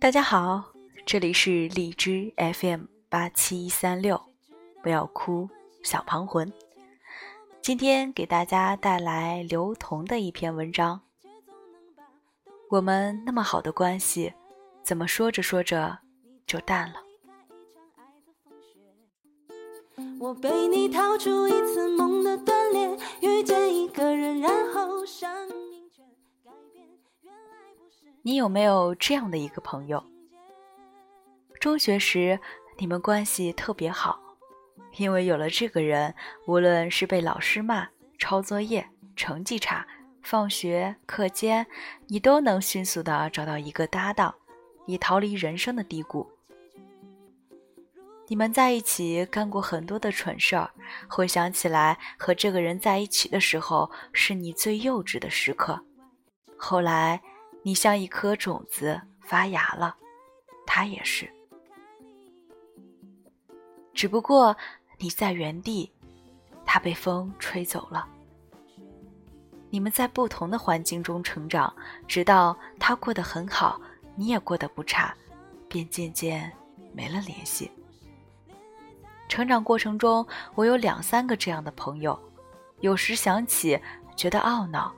大家好，这里是荔枝 FM 八七一三六，不要哭，小庞魂。今天给大家带来刘同的一篇文章。我们那么好的关系，怎么说着说着就淡了？我被你逃出一次梦的断裂，遇见一个人，然后生命全改变。你有没有这样的一个朋友？中学时你们关系特别好，因为有了这个人，无论是被老师骂、抄作业、成绩差、放学、课间，你都能迅速的找到一个搭档，以逃离人生的低谷。你们在一起干过很多的蠢事儿，回想起来，和这个人在一起的时候，是你最幼稚的时刻。后来。你像一颗种子发芽了，他也是。只不过你在原地，他被风吹走了。你们在不同的环境中成长，直到他过得很好，你也过得不差，便渐渐没了联系。成长过程中，我有两三个这样的朋友，有时想起觉得懊恼，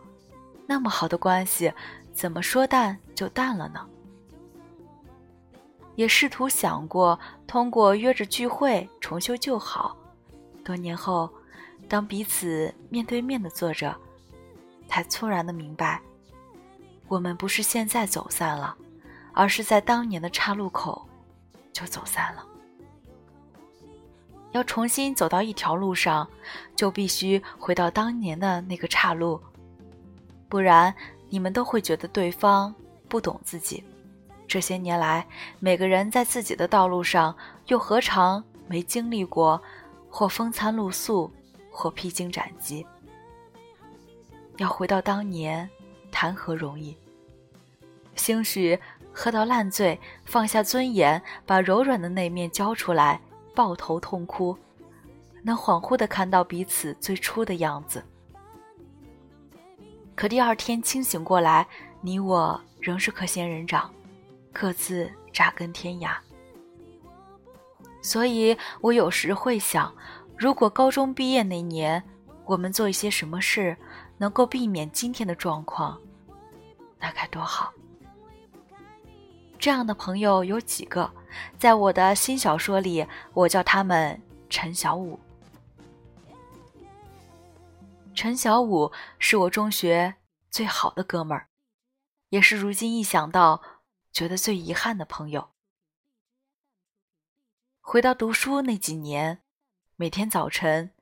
那么好的关系。怎么说淡就淡了呢？也试图想过通过约着聚会重修旧好。多年后，当彼此面对面的坐着，才突然的明白，我们不是现在走散了，而是在当年的岔路口就走散了。要重新走到一条路上，就必须回到当年的那个岔路，不然。你们都会觉得对方不懂自己。这些年来，每个人在自己的道路上，又何尝没经历过或风餐露宿，或披荆斩棘？要回到当年，谈何容易？兴许喝到烂醉，放下尊严，把柔软的那面交出来，抱头痛哭，能恍惚地看到彼此最初的样子。可第二天清醒过来，你我仍是颗仙人掌，各自扎根天涯。所以我有时会想，如果高中毕业那年，我们做一些什么事，能够避免今天的状况，那该多好。这样的朋友有几个？在我的新小说里，我叫他们陈小武。陈小武是我中学最好的哥们儿，也是如今一想到觉得最遗憾的朋友。回到读书那几年，每天早晨，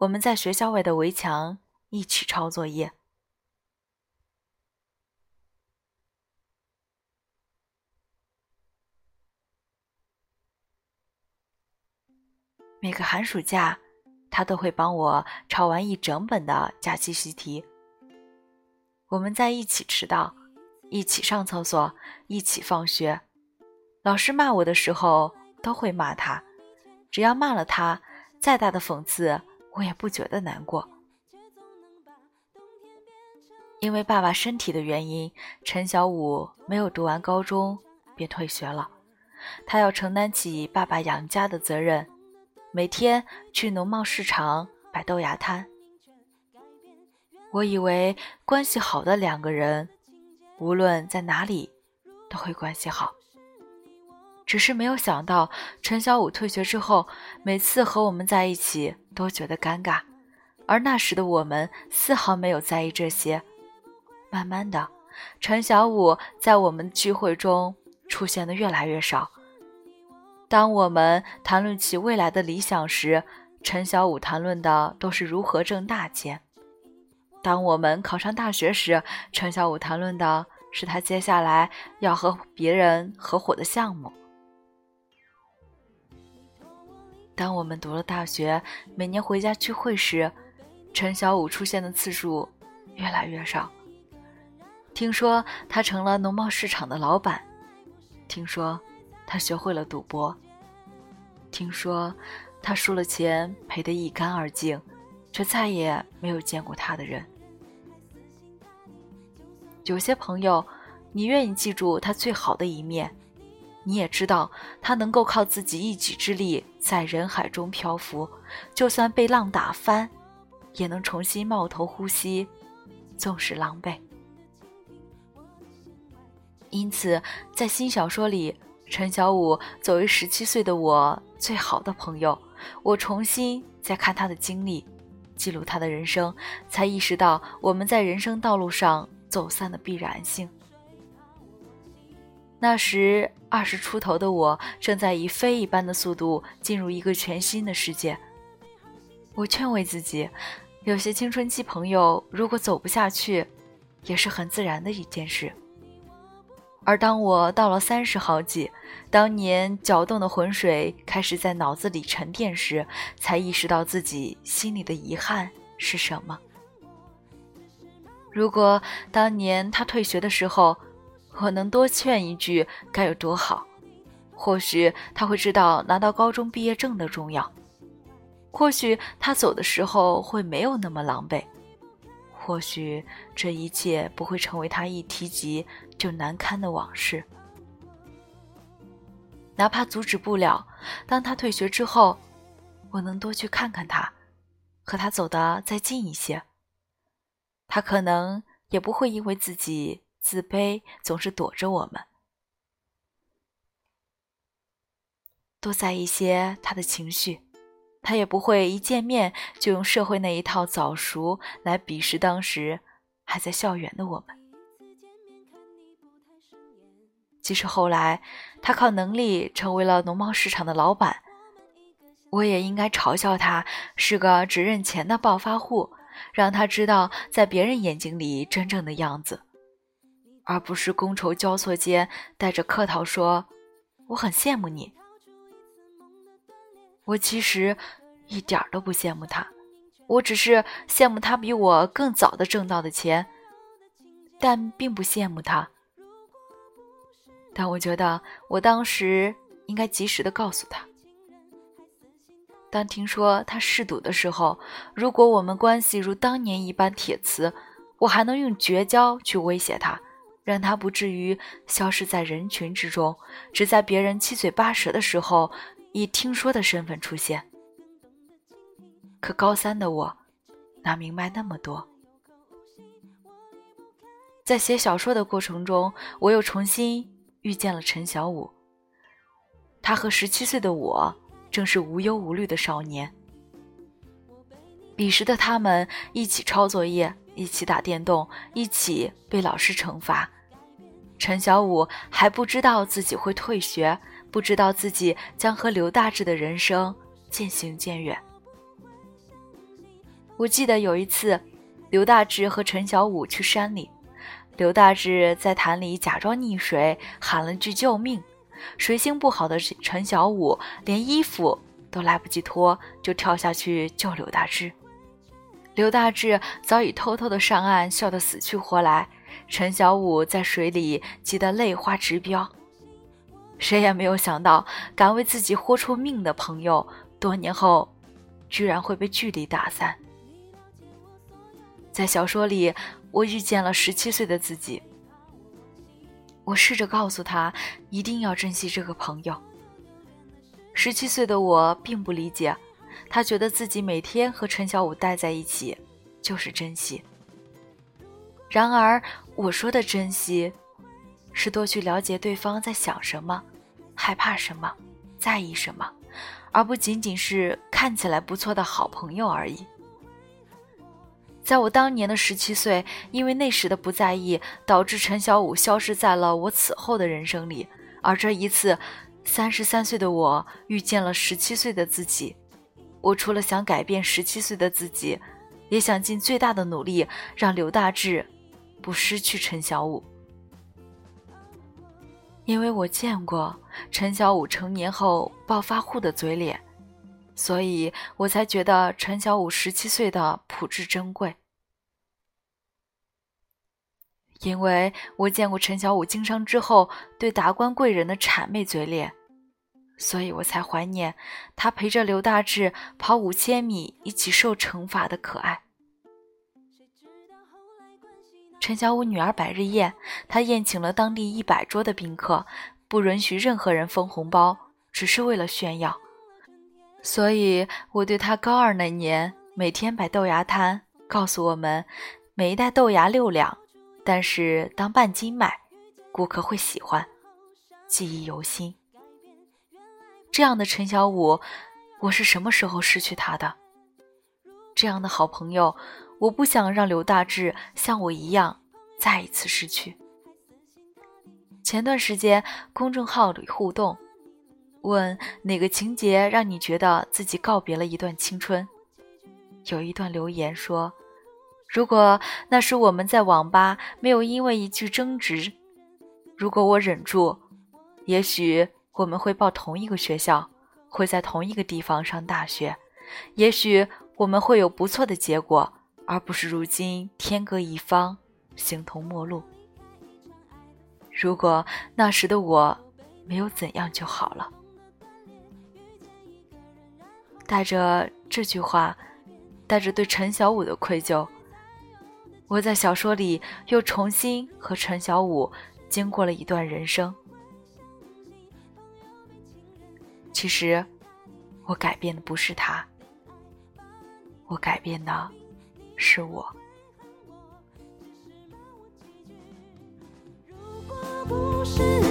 我们在学校外的围墙一起抄作业。每个寒暑假。他都会帮我抄完一整本的假期习题。我们在一起迟到，一起上厕所，一起放学。老师骂我的时候都会骂他，只要骂了他，再大的讽刺我也不觉得难过。因为爸爸身体的原因，陈小武没有读完高中便退学了，他要承担起爸爸养家的责任。每天去农贸市场摆豆芽摊。我以为关系好的两个人，无论在哪里都会关系好。只是没有想到，陈小武退学之后，每次和我们在一起都觉得尴尬，而那时的我们丝毫没有在意这些。慢慢的，陈小武在我们聚会中出现的越来越少。当我们谈论起未来的理想时，陈小武谈论的都是如何挣大钱；当我们考上大学时，陈小武谈论的是他接下来要和别人合伙的项目；当我们读了大学，每年回家聚会时，陈小武出现的次数越来越少。听说他成了农贸市场的老板，听说。他学会了赌博。听说他输了钱，赔得一干二净，却再也没有见过他的人。有些朋友，你愿意记住他最好的一面，你也知道，他能够靠自己一己之力在人海中漂浮，就算被浪打翻，也能重新冒头呼吸，纵使狼狈。因此，在新小说里，陈小武作为十七岁的我最好的朋友，我重新再看他的经历，记录他的人生，才意识到我们在人生道路上走散的必然性。那时二十出头的我，正在以飞一般的速度进入一个全新的世界。我劝慰自己，有些青春期朋友如果走不下去，也是很自然的一件事。而当我到了三十好几，当年搅动的浑水开始在脑子里沉淀时，才意识到自己心里的遗憾是什么。如果当年他退学的时候，我能多劝一句，该有多好！或许他会知道拿到高中毕业证的重要，或许他走的时候会没有那么狼狈，或许这一切不会成为他一提及就难堪的往事。哪怕阻止不了，当他退学之后，我能多去看看他，和他走得再近一些，他可能也不会因为自己。自卑总是躲着我们，多在意些他的情绪，他也不会一见面就用社会那一套早熟来鄙视当时还在校园的我们。即使后来他靠能力成为了农贸市场的老板，我也应该嘲笑他是个只认钱的暴发户，让他知道在别人眼睛里真正的样子。而不是觥筹交错间带着客套说：“我很羡慕你。”我其实一点都不羡慕他，我只是羡慕他比我更早的挣到的钱，但并不羡慕他。但我觉得我当时应该及时的告诉他。当听说他嗜赌的时候，如果我们关系如当年一般铁磁，我还能用绝交去威胁他。让他不至于消失在人群之中，只在别人七嘴八舌的时候，以听说的身份出现。可高三的我，哪明白那么多？在写小说的过程中，我又重新遇见了陈小武。他和十七岁的我，正是无忧无虑的少年。彼时的他们一起抄作业。一起打电动，一起被老师惩罚。陈小武还不知道自己会退学，不知道自己将和刘大志的人生渐行渐远。我记得有一次，刘大志和陈小武去山里，刘大志在潭里假装溺水，喊了句救命。水性不好的陈小武连衣服都来不及脱，就跳下去救刘大志。刘大志早已偷偷的上岸，笑得死去活来。陈小武在水里急得泪花直飙。谁也没有想到，敢为自己豁出命的朋友，多年后居然会被距离打散。在小说里，我遇见了十七岁的自己。我试着告诉他，一定要珍惜这个朋友。十七岁的我并不理解。他觉得自己每天和陈小武待在一起，就是珍惜。然而，我说的珍惜，是多去了解对方在想什么，害怕什么，在意什么，而不仅仅是看起来不错的好朋友而已。在我当年的十七岁，因为那时的不在意，导致陈小武消失在了我此后的人生里。而这一次，三十三岁的我遇见了十七岁的自己。我除了想改变十七岁的自己，也想尽最大的努力让刘大志不失去陈小武，因为我见过陈小武成年后暴发户的嘴脸，所以我才觉得陈小武十七岁的朴质珍贵。因为我见过陈小武经商之后对达官贵人的谄媚嘴脸。所以我才怀念他陪着刘大志跑五千米，一起受惩罚的可爱。陈小武女儿百日宴，他宴请了当地一百桌的宾客，不允许任何人分红包，只是为了炫耀。所以我对他高二那年每天摆豆芽摊，告诉我们每一袋豆芽六两，但是当半斤卖，顾客会喜欢，记忆犹新。这样的陈小武，我是什么时候失去他的？这样的好朋友，我不想让刘大志像我一样再一次失去。前段时间公众号里互动，问哪个情节让你觉得自己告别了一段青春？有一段留言说：“如果那时我们在网吧没有因为一句争执，如果我忍住，也许我们会报同一个学校，会在同一个地方上大学，也许我们会有不错的结果，而不是如今天各一方，形同陌路。如果那时的我没有怎样就好了。”带着这句话。带着对陈小五的愧疚，我在小说里又重新和陈小五经过了一段人生。其实，我改变的不是他，我改变的是我。不是。